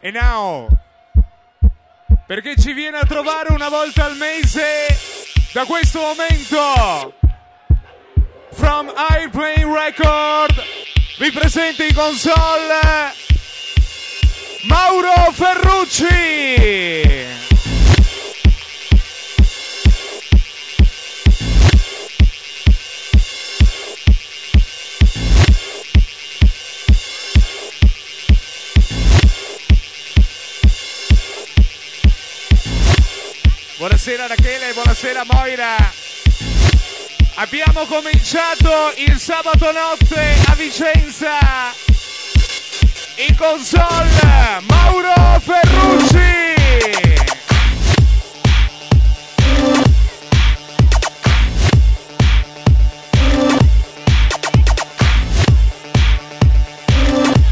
E now, perché ci viene a trovare una volta al mese da questo momento, from Airplane Record, vi presento in console Mauro Ferrucci. Buonasera Rachele, buonasera Moira. Abbiamo cominciato il sabato notte a Vicenza. In console Mauro Ferrucci.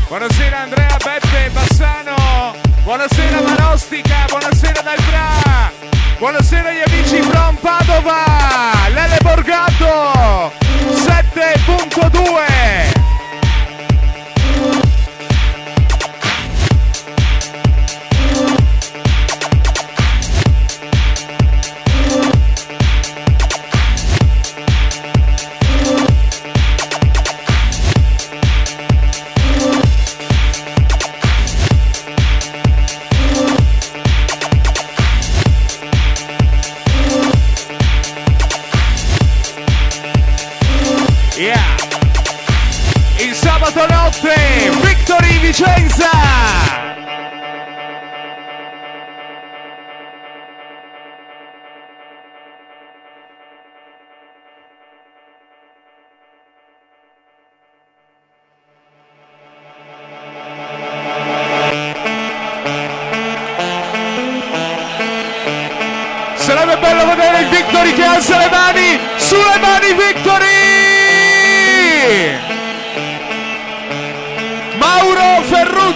Buonasera Andrea Beppe Bassano. Buonasera Marostica, buonasera. Buonasera agli amici from Padova. Lele Borgato 7.2.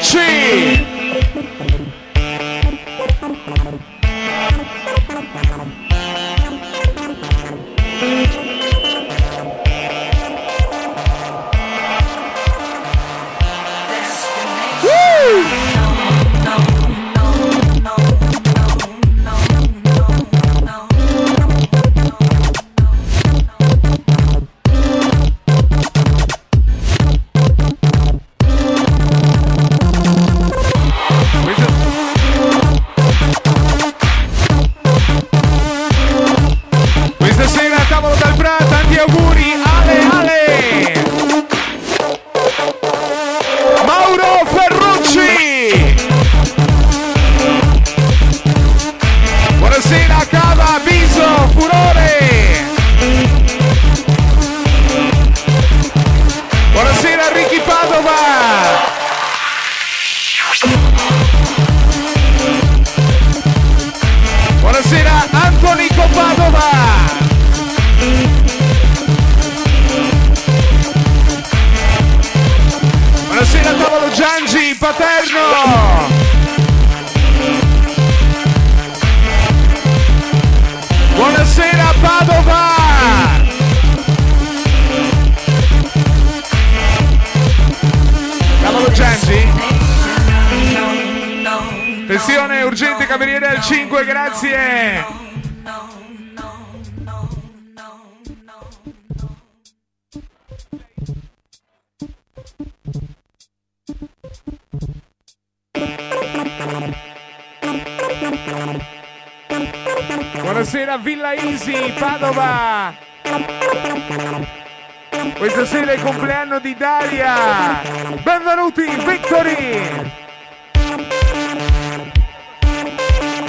Ferrucci!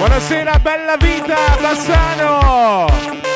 Buonasera, bella vita, Bassano!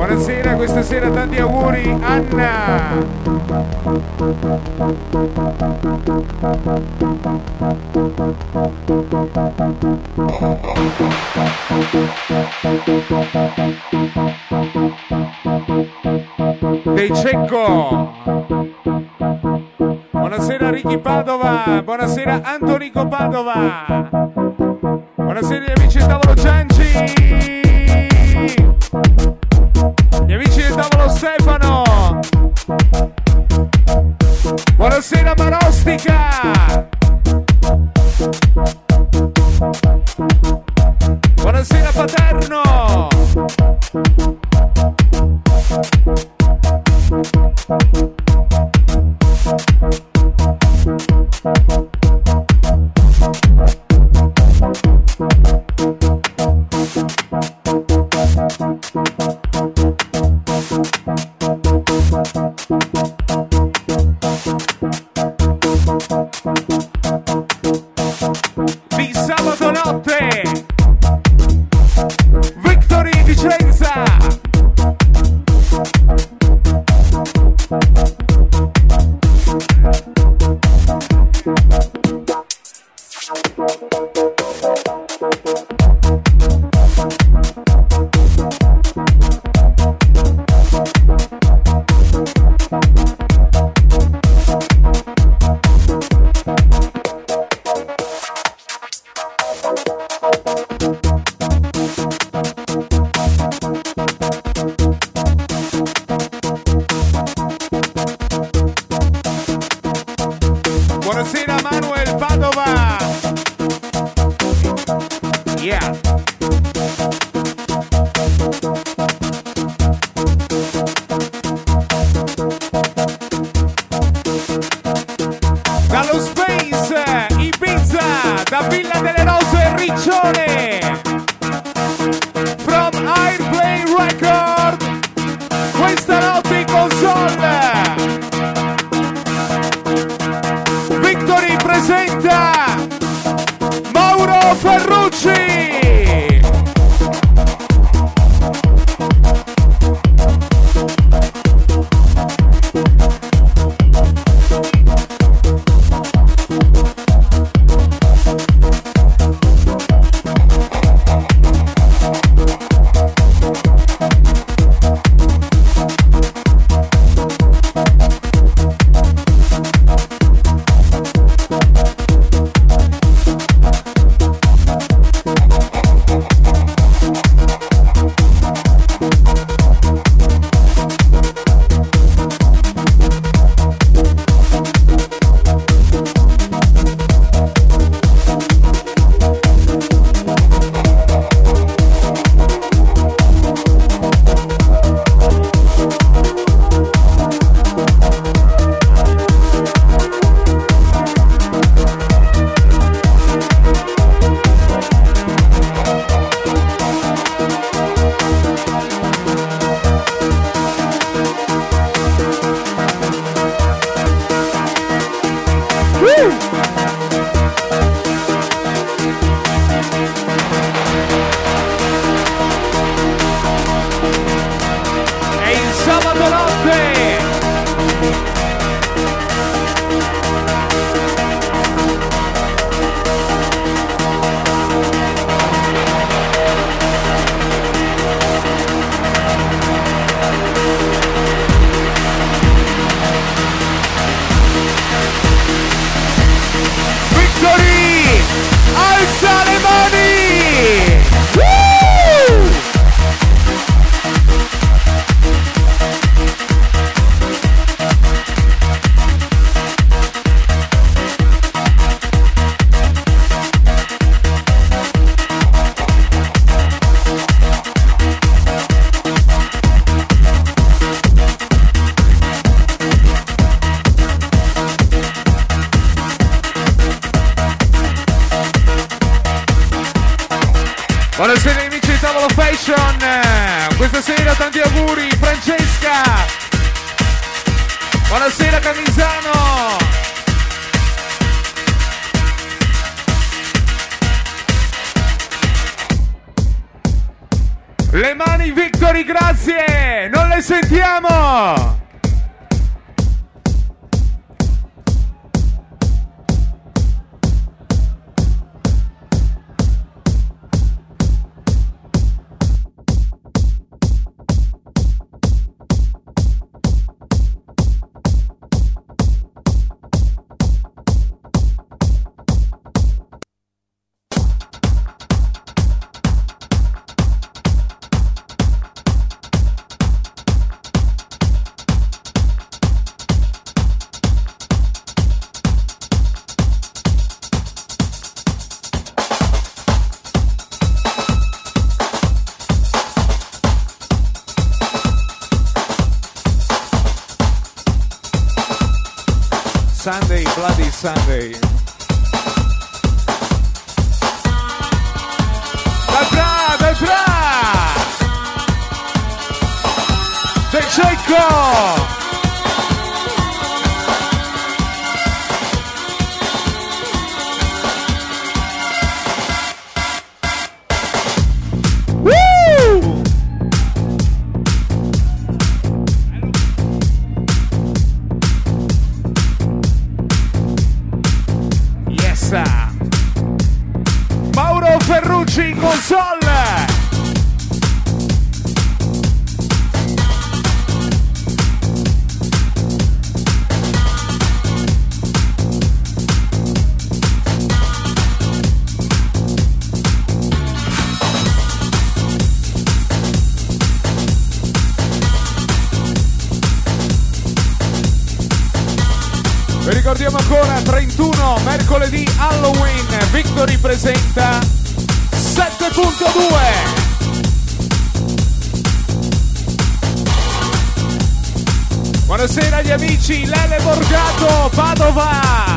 Buonasera, questa sera tanti auguri Anna. Dei Cecco. Buonasera Ricky Padova, buonasera Antonico Padova. Buonasera amici di Tavolo Gianci. Gli amici del tavolo Stefano. Buonasera Marostica. La villa delle rose Riccione. Luci in console. ricordiamo ancora 31 mercoledì Halloween Victory presenta 7.2 Buonasera agli amici, Lele Borgato, Padova!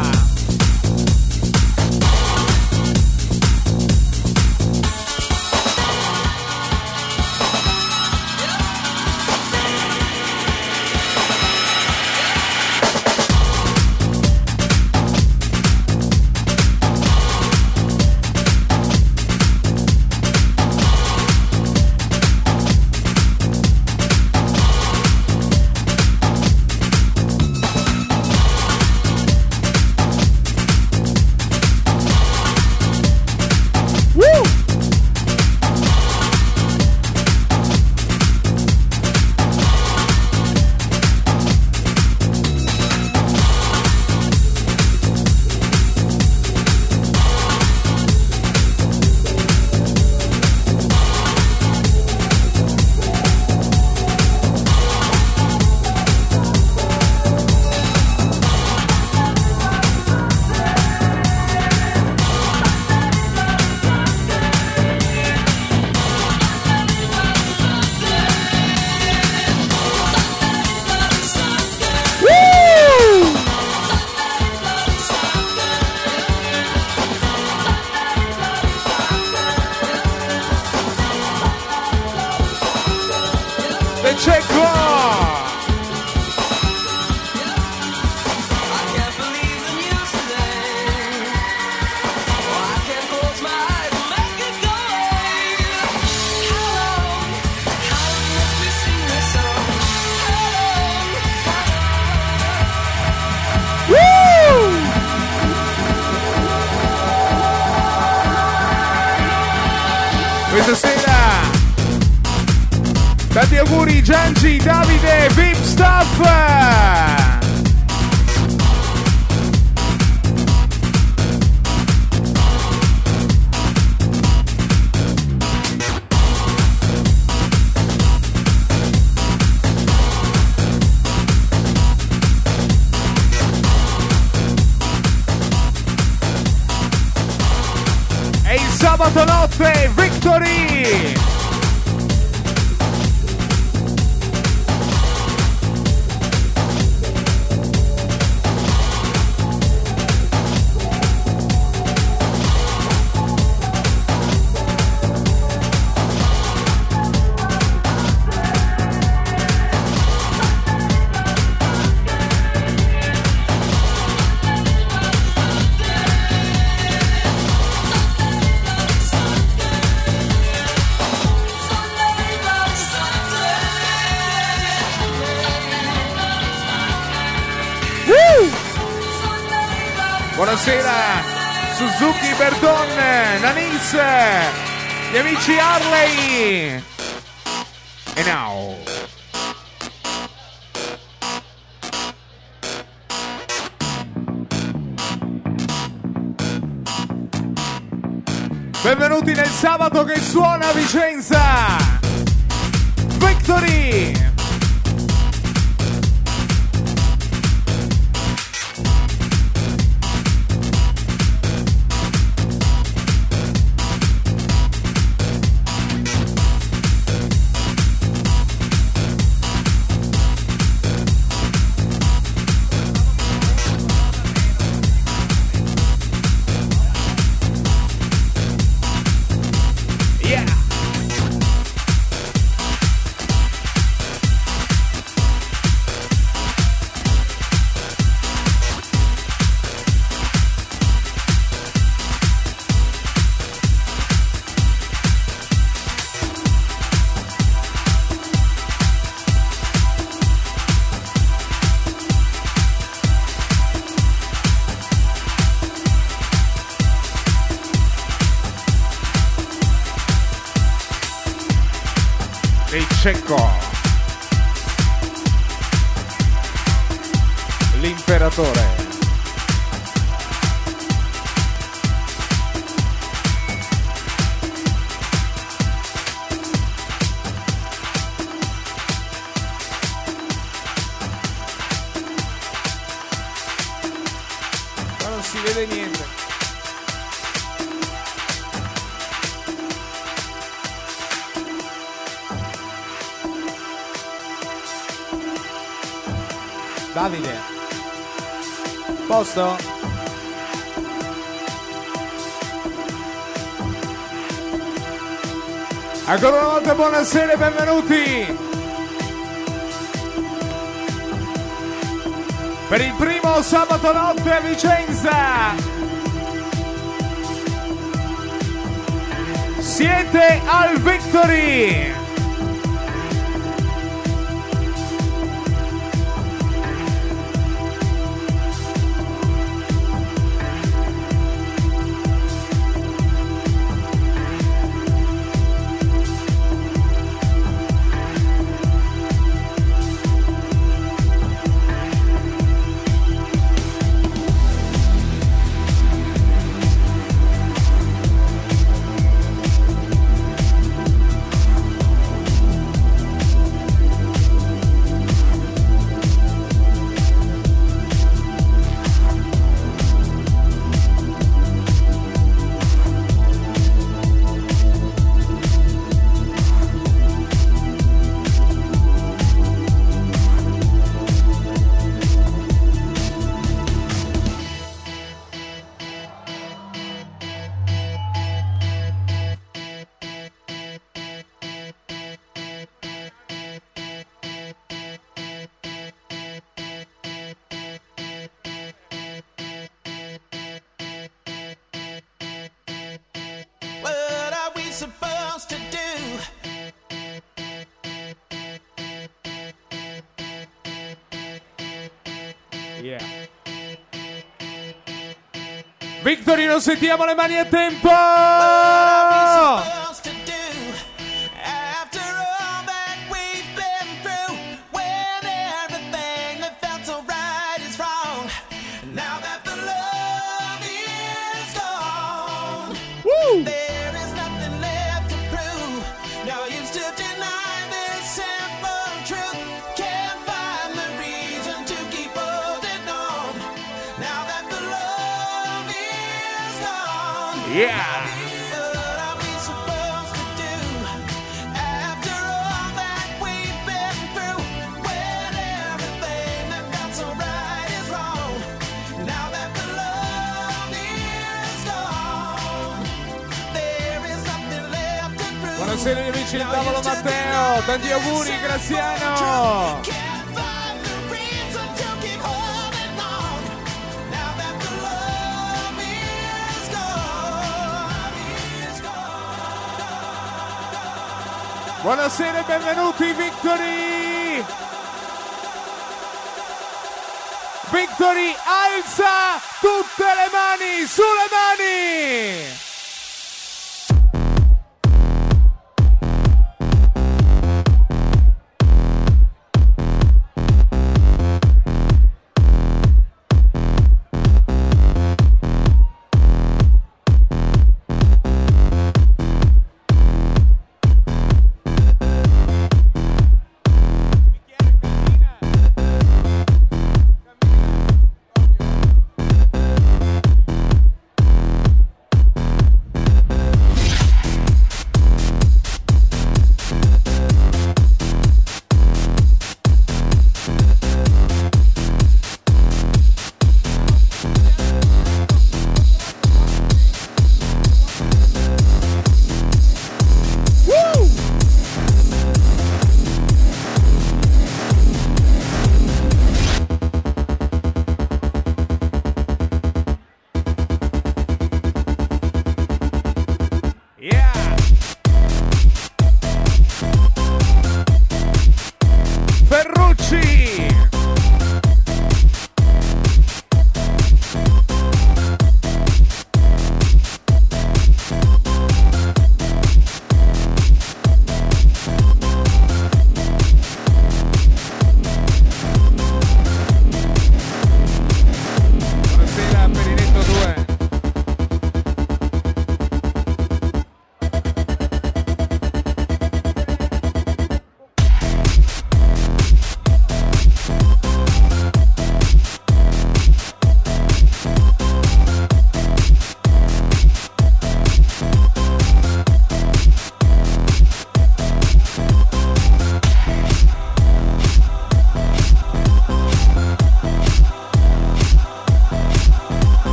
Genji, Davide, Vip Staff. sabato notte, Victory! Gli amici Harley. E now. Benvenuti nel sabato che suona a Shevchenko. Buonasera e benvenuti per il primo sabato notte a Vicenza. Siete al Victory! Victory, non sentiamo le mani a tempo! Amici del tavolo Matteo, tanti auguri Graziano! Buonasera e benvenuti Victory! Victory alza tutte le mani, sulle mani!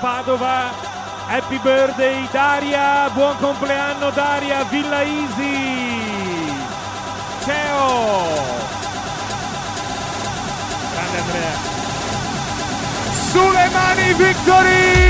Padova. Happy birthday Daria, buon compleanno Daria, Villa Easy. Ciao. Grande Andrea. Sulle mani Victory!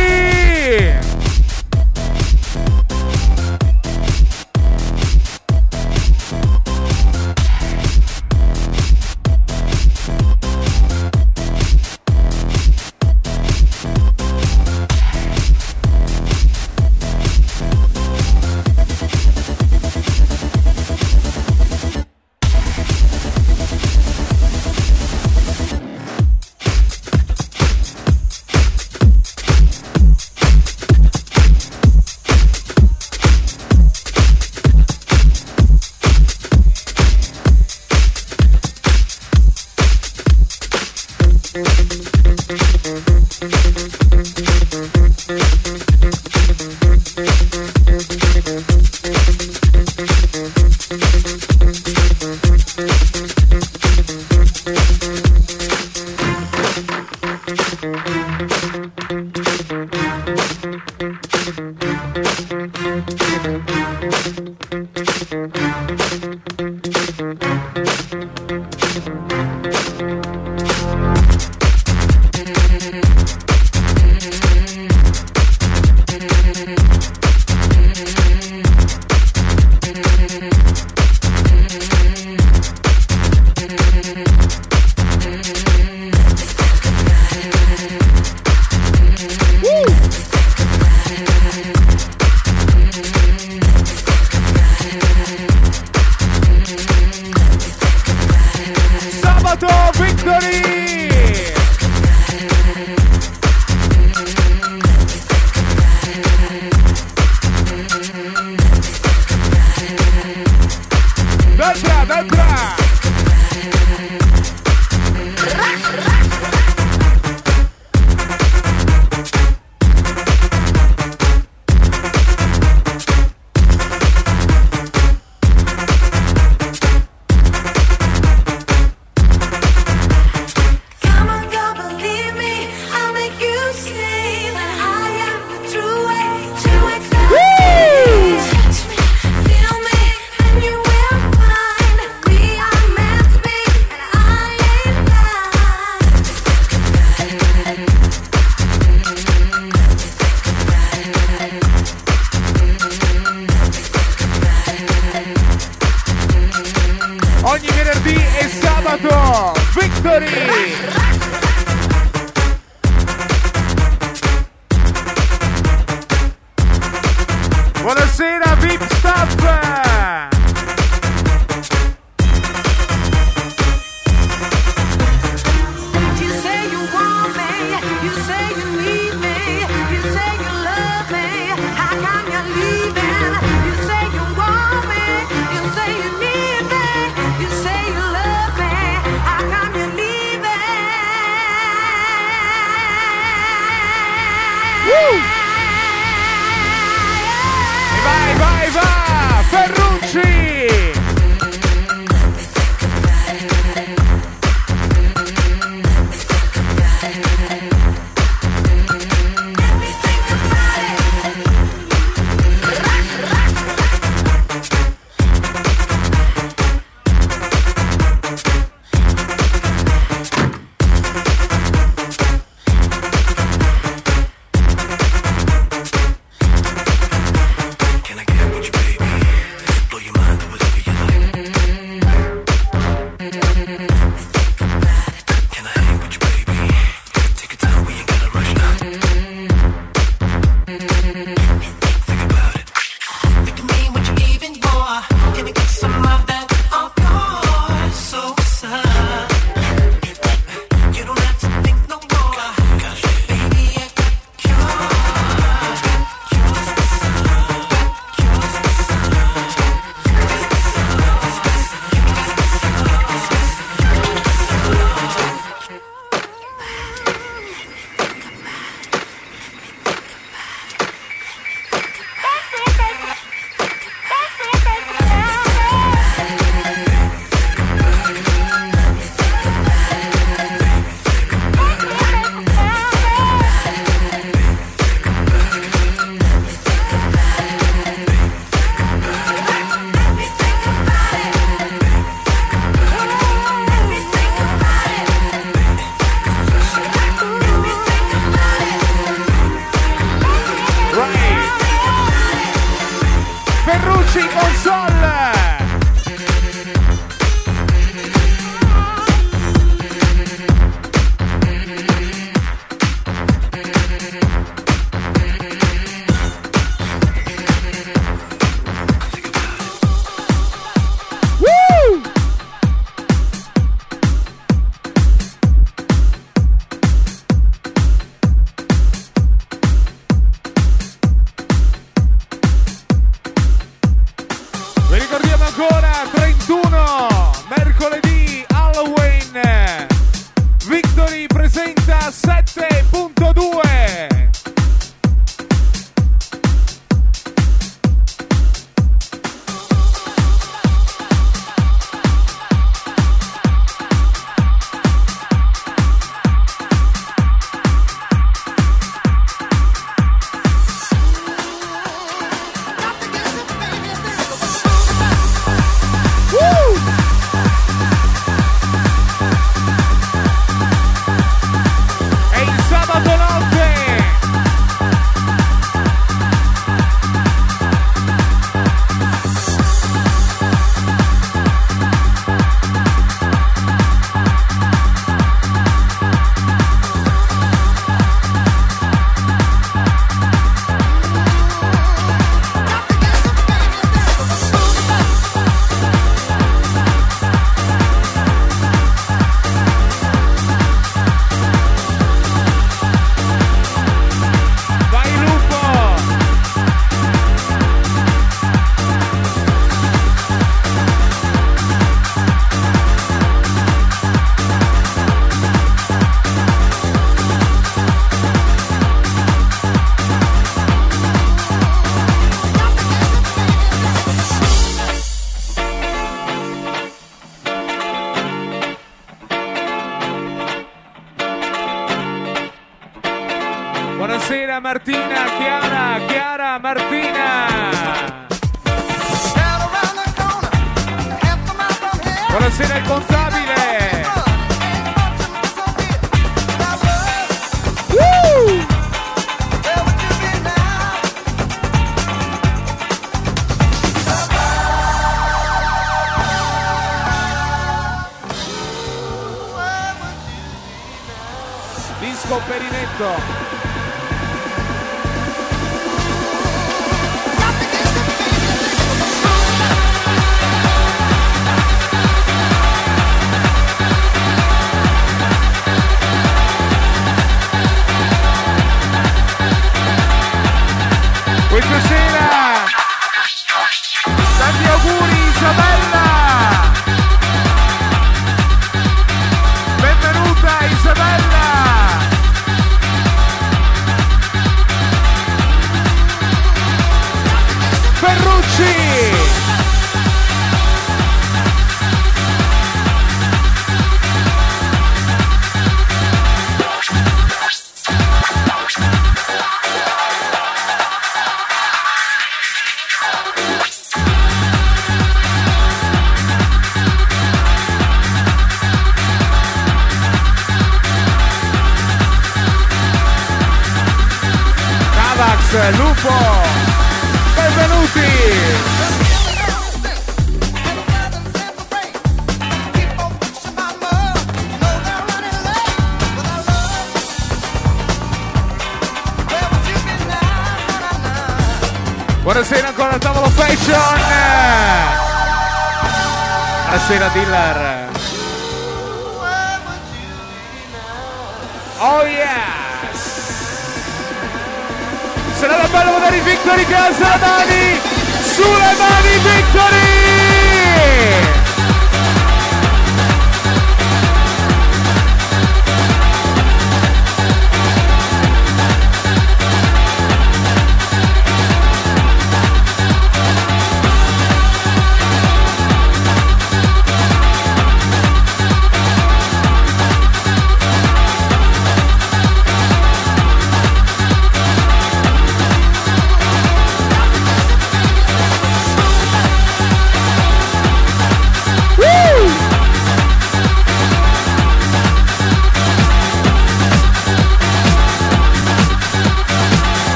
Thank you. sera VIP Staff! se la dà bello magari Victory che alza le mani sulle mani Victory!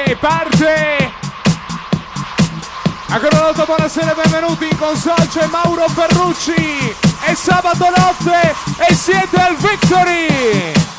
Parte, parte! Ancora una buonasera e benvenuti in console c'è Mauro Ferrucci è sabato notte e siete al Victory!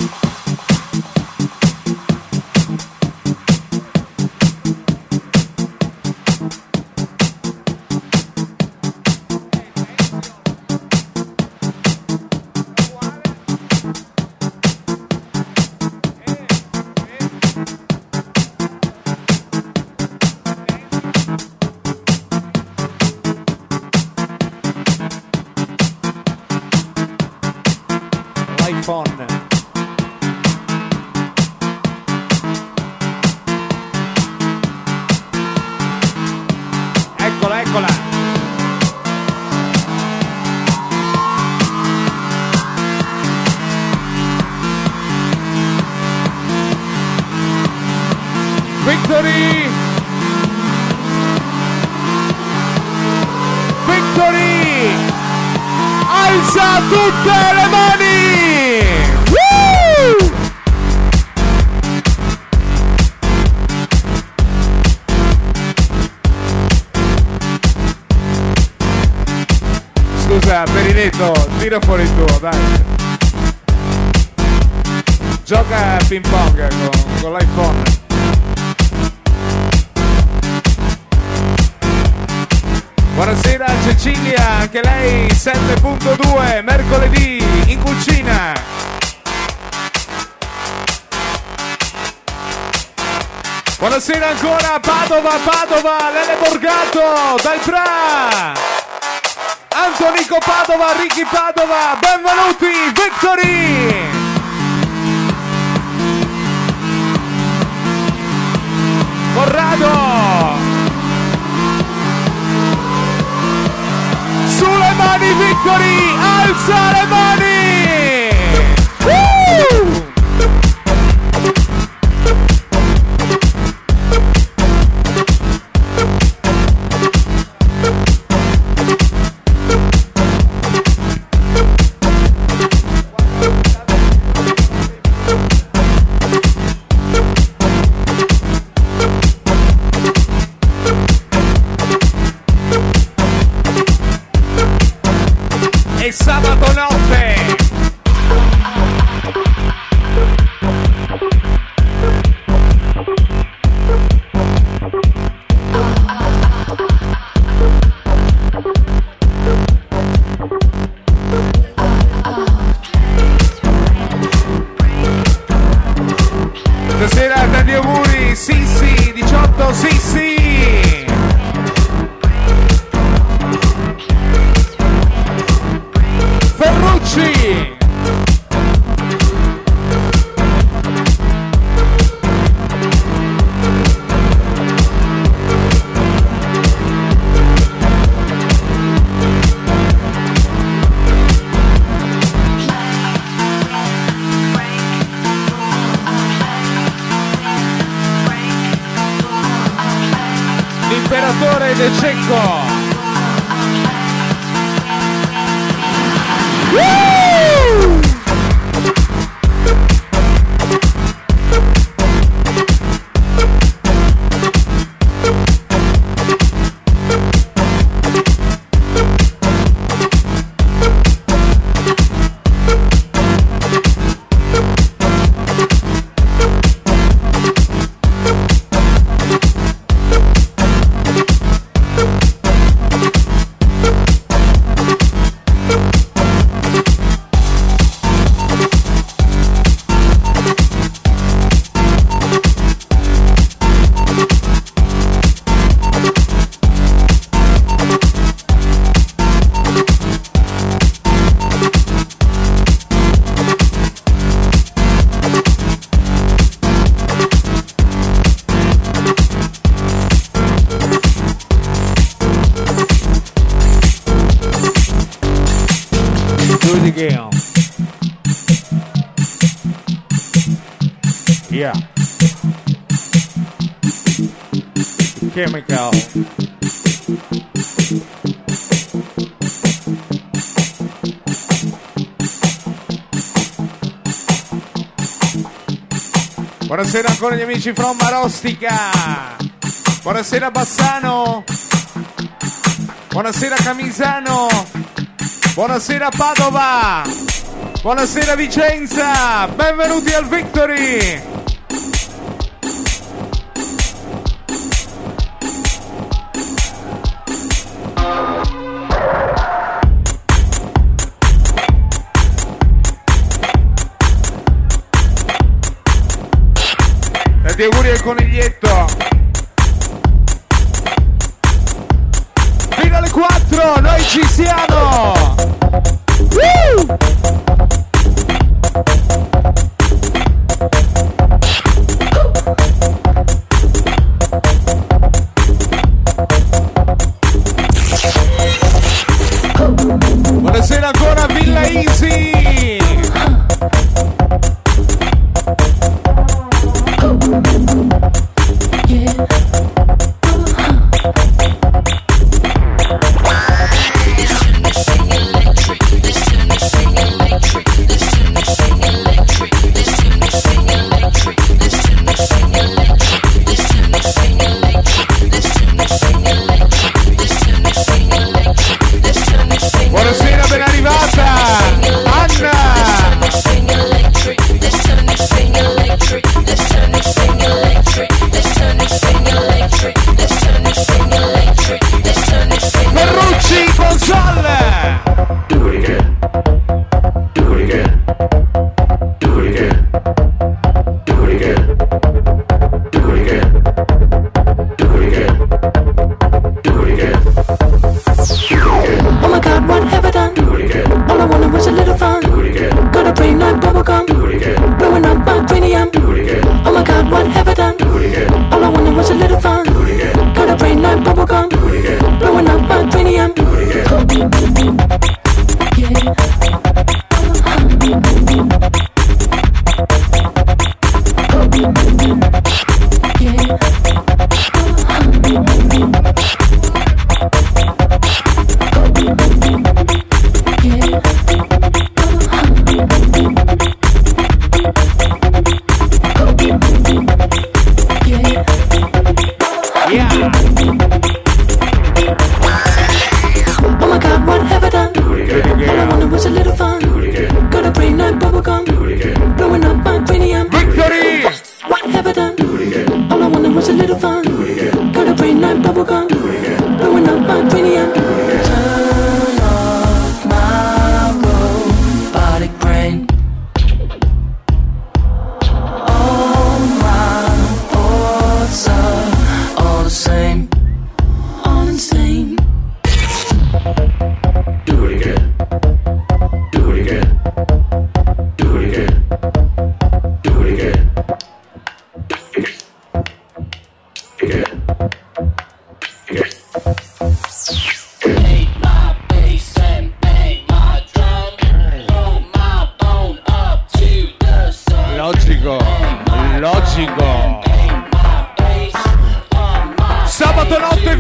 Tira fuori il tuo, dai. Gioca a ping pong con, con l'iPhone. Buonasera Cecilia, anche lei 7.2, mercoledì in cucina. Buonasera ancora Padova, Padova, Lele Borgato, dal Tra. Antonico Padova, Ricky Padova, benvenuti, Victory! Corrado! Sulle mani Victory! Alza le mani! chemical. Buonasera ancora gli amici from Marostica. Buonasera Bassano. Buonasera Camisano. Buonasera Padova. Buonasera Vicenza. Benvenuti al Victory. Gli auguri del coniglietto. Fino alle 4, noi ci siamo!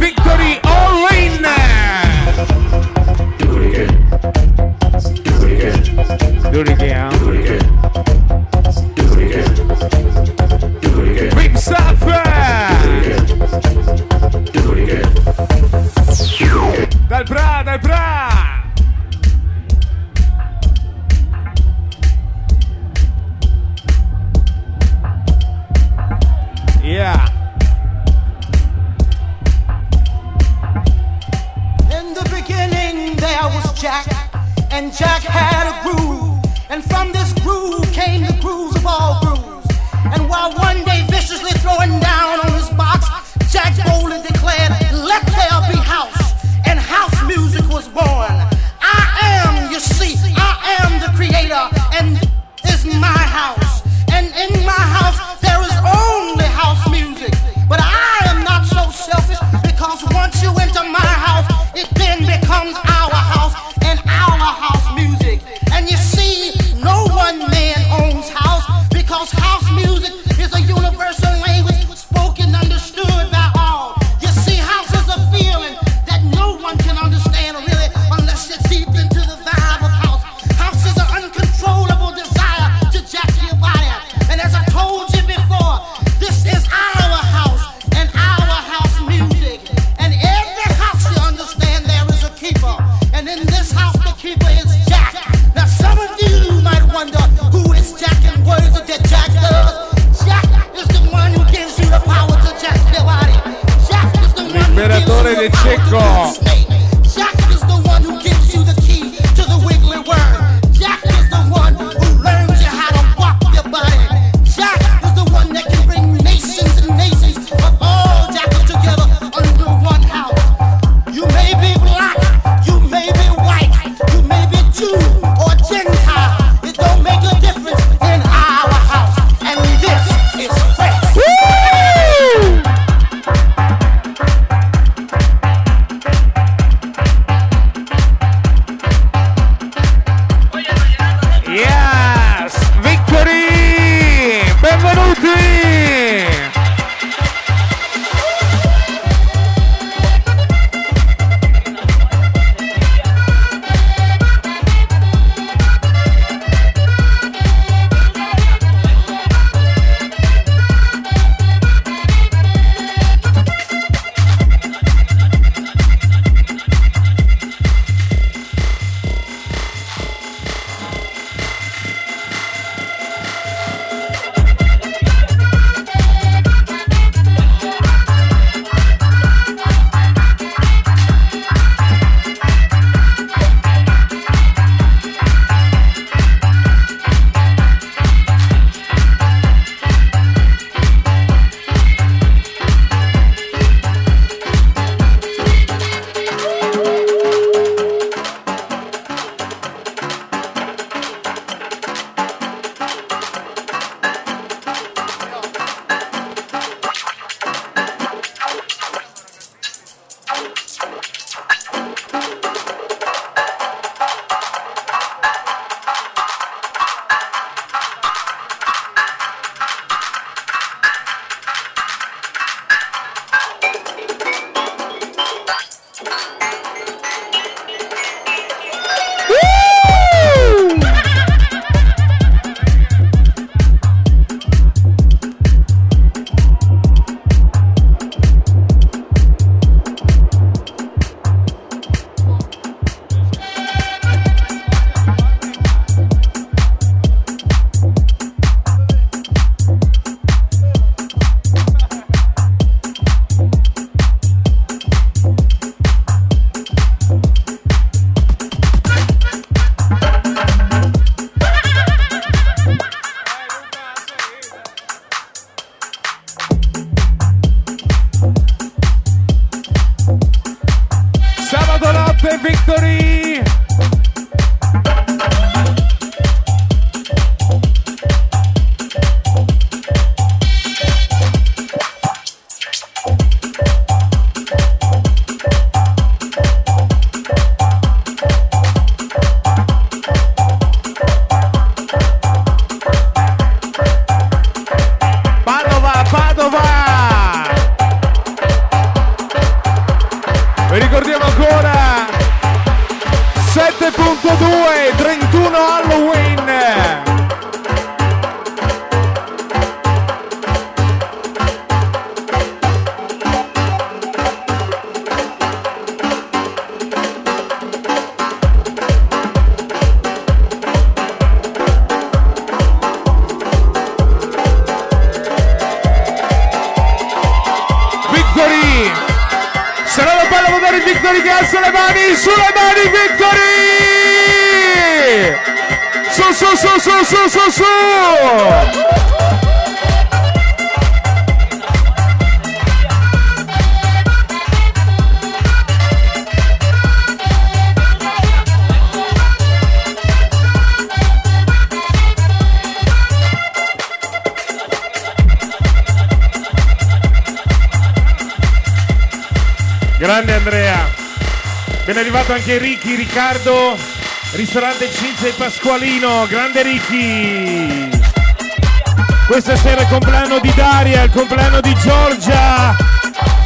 victory Leonardo, ristorante Cinzia e Pasqualino, grande Ricky. Questa sera è il compleanno di Daria, il compleanno di Giorgia,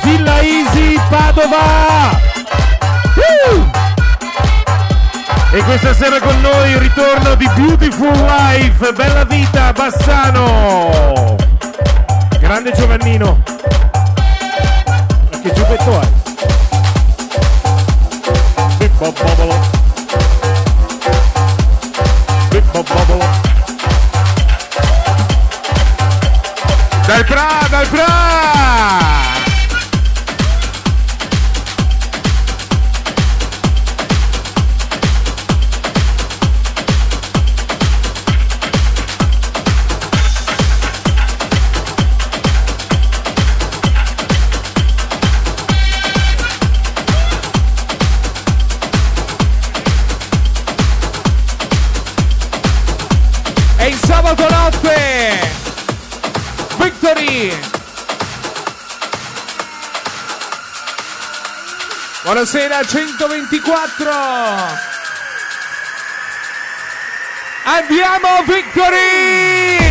Villa Easy, Padova. Uh! E questa sera con noi il ritorno di Beautiful Life, Bella Vita, Bassano. Grande Giovannino. Che giubbetto hai? Bobolo. trouble. Dai pra, dai pra! Buonasera 124 Andiamo Victory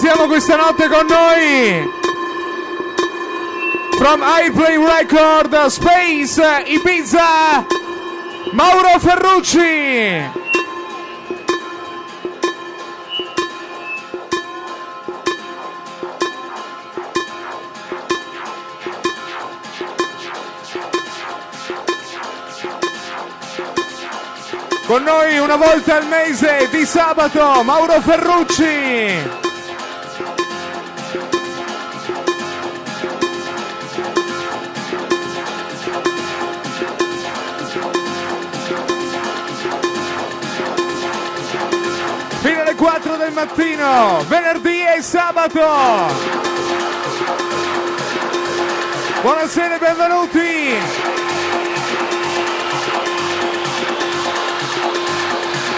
Ringraziamo questa notte con noi from Airplane Record Space Ibiza Mauro Ferrucci. Con noi una volta al mese di sabato Mauro Ferrucci. Mattino, venerdì e sabato. Buonasera e benvenuti.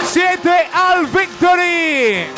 Siete al Victory!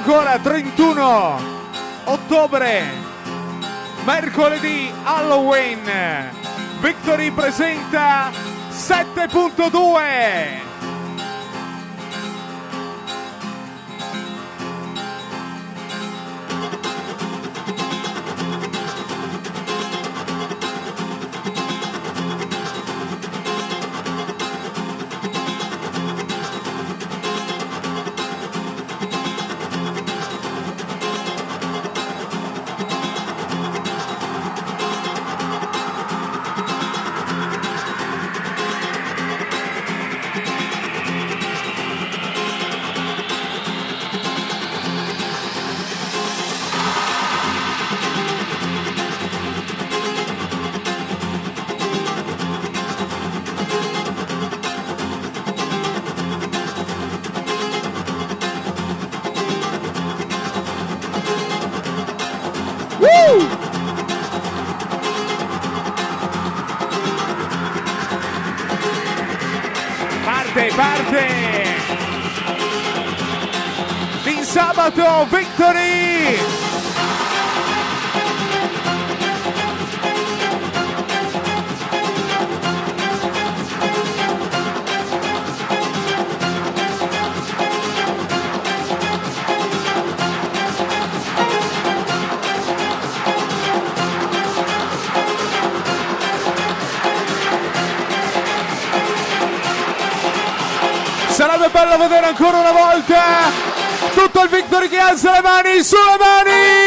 Ancora 31 ottobre, mercoledì Halloween. Victory presenta 7.2. Parte, parte! Di sabato, Victory! Vedere ancora una volta tutto il Victory che alza le mani sulle mani!